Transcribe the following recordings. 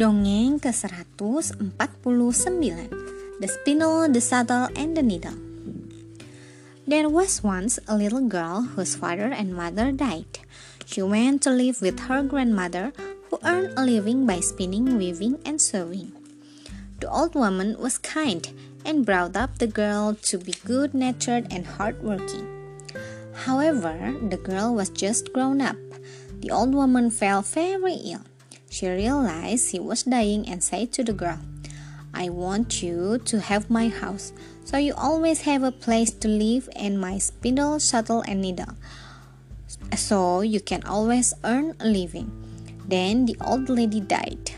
Dongeng ke-149 The Spindle, the Shuttle, and the Needle There was once a little girl whose father and mother died. She went to live with her grandmother, who earned a living by spinning, weaving, and sewing. The old woman was kind and brought up the girl to be good natured and hardworking. However, the girl was just grown up. The old woman fell very ill. She realized he was dying and said to the girl, I want you to have my house, so you always have a place to live and my spindle, shuttle, and needle, so you can always earn a living. Then the old lady died.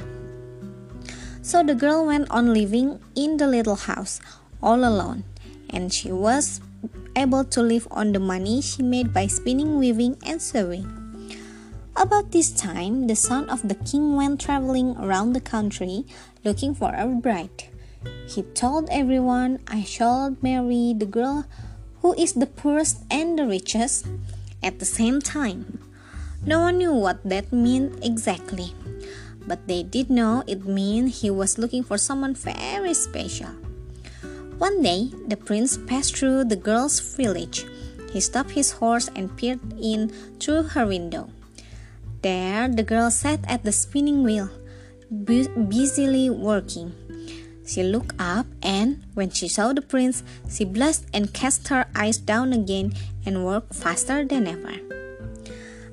So the girl went on living in the little house all alone, and she was able to live on the money she made by spinning, weaving, and sewing. About this time, the son of the king went traveling around the country looking for a bride. He told everyone, I shall marry the girl who is the poorest and the richest at the same time. No one knew what that meant exactly, but they did know it meant he was looking for someone very special. One day, the prince passed through the girl's village. He stopped his horse and peered in through her window. There, the girl sat at the spinning wheel, bu- busily working. She looked up, and when she saw the prince, she blushed and cast her eyes down again and worked faster than ever.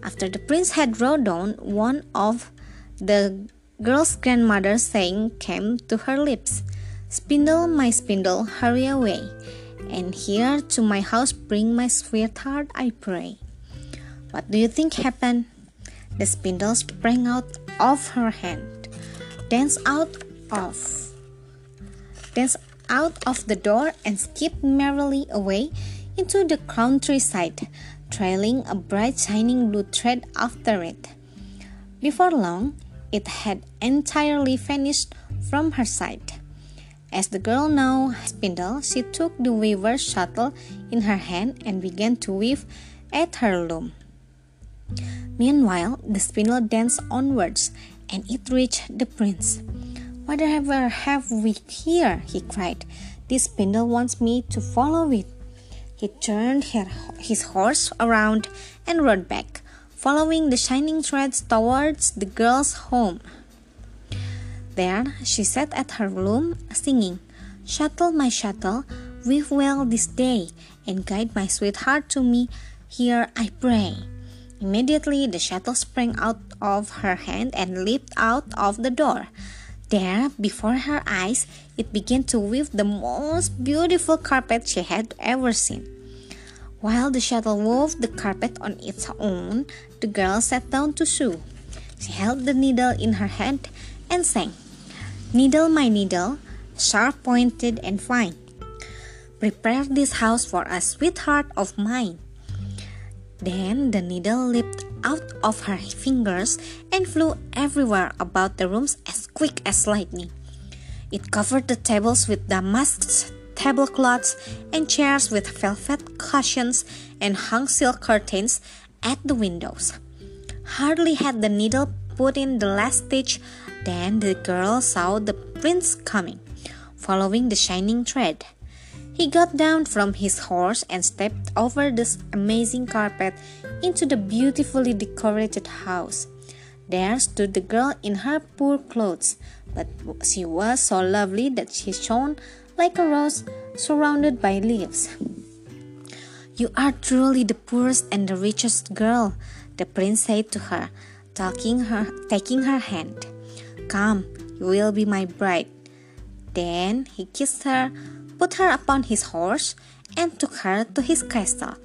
After the prince had rode on, one of the girl's grandmother's saying came to her lips Spindle, my spindle, hurry away, and here to my house bring my sweetheart, I pray. What do you think happened? The spindle sprang out of her hand, danced out of, danced out of the door, and skipped merrily away into the countryside, trailing a bright shining blue thread after it. Before long, it had entirely vanished from her sight. As the girl now spindle, she took the weaver's shuttle in her hand and began to weave at her loom. Meanwhile, the spindle danced onwards, and it reached the prince. Whatever have we here? he cried. This spindle wants me to follow it. He turned his horse around and rode back, following the shining threads towards the girl's home. There she sat at her loom, singing, Shuttle, my shuttle, weave well this day, and guide my sweetheart to me. Here I pray. Immediately, the shuttle sprang out of her hand and leaped out of the door. There, before her eyes, it began to weave the most beautiful carpet she had ever seen. While the shuttle wove the carpet on its own, the girl sat down to sew. She held the needle in her hand and sang, Needle, my needle, sharp pointed and fine, prepare this house for a sweetheart of mine. Then the needle leaped out of her fingers and flew everywhere about the rooms as quick as lightning. It covered the tables with damask tablecloths and chairs with velvet cushions and hung silk curtains at the windows. Hardly had the needle put in the last stitch than the girl saw the prince coming, following the shining thread. He got down from his horse and stepped over this amazing carpet into the beautifully decorated house. There stood the girl in her poor clothes, but she was so lovely that she shone like a rose surrounded by leaves. You are truly the poorest and the richest girl, the prince said to her, taking her, taking her hand. Come, you will be my bride. Then he kissed her put her upon his horse, and took her to his castle,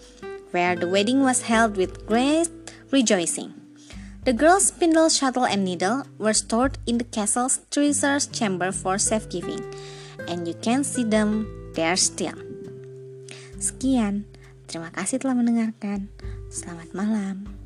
where the wedding was held with great rejoicing. The girl's spindle, shuttle, and needle were stored in the castle's treasure chamber for safekeeping, and you can see them there still. Sekian, terima kasih telah mendengarkan. Selamat malam.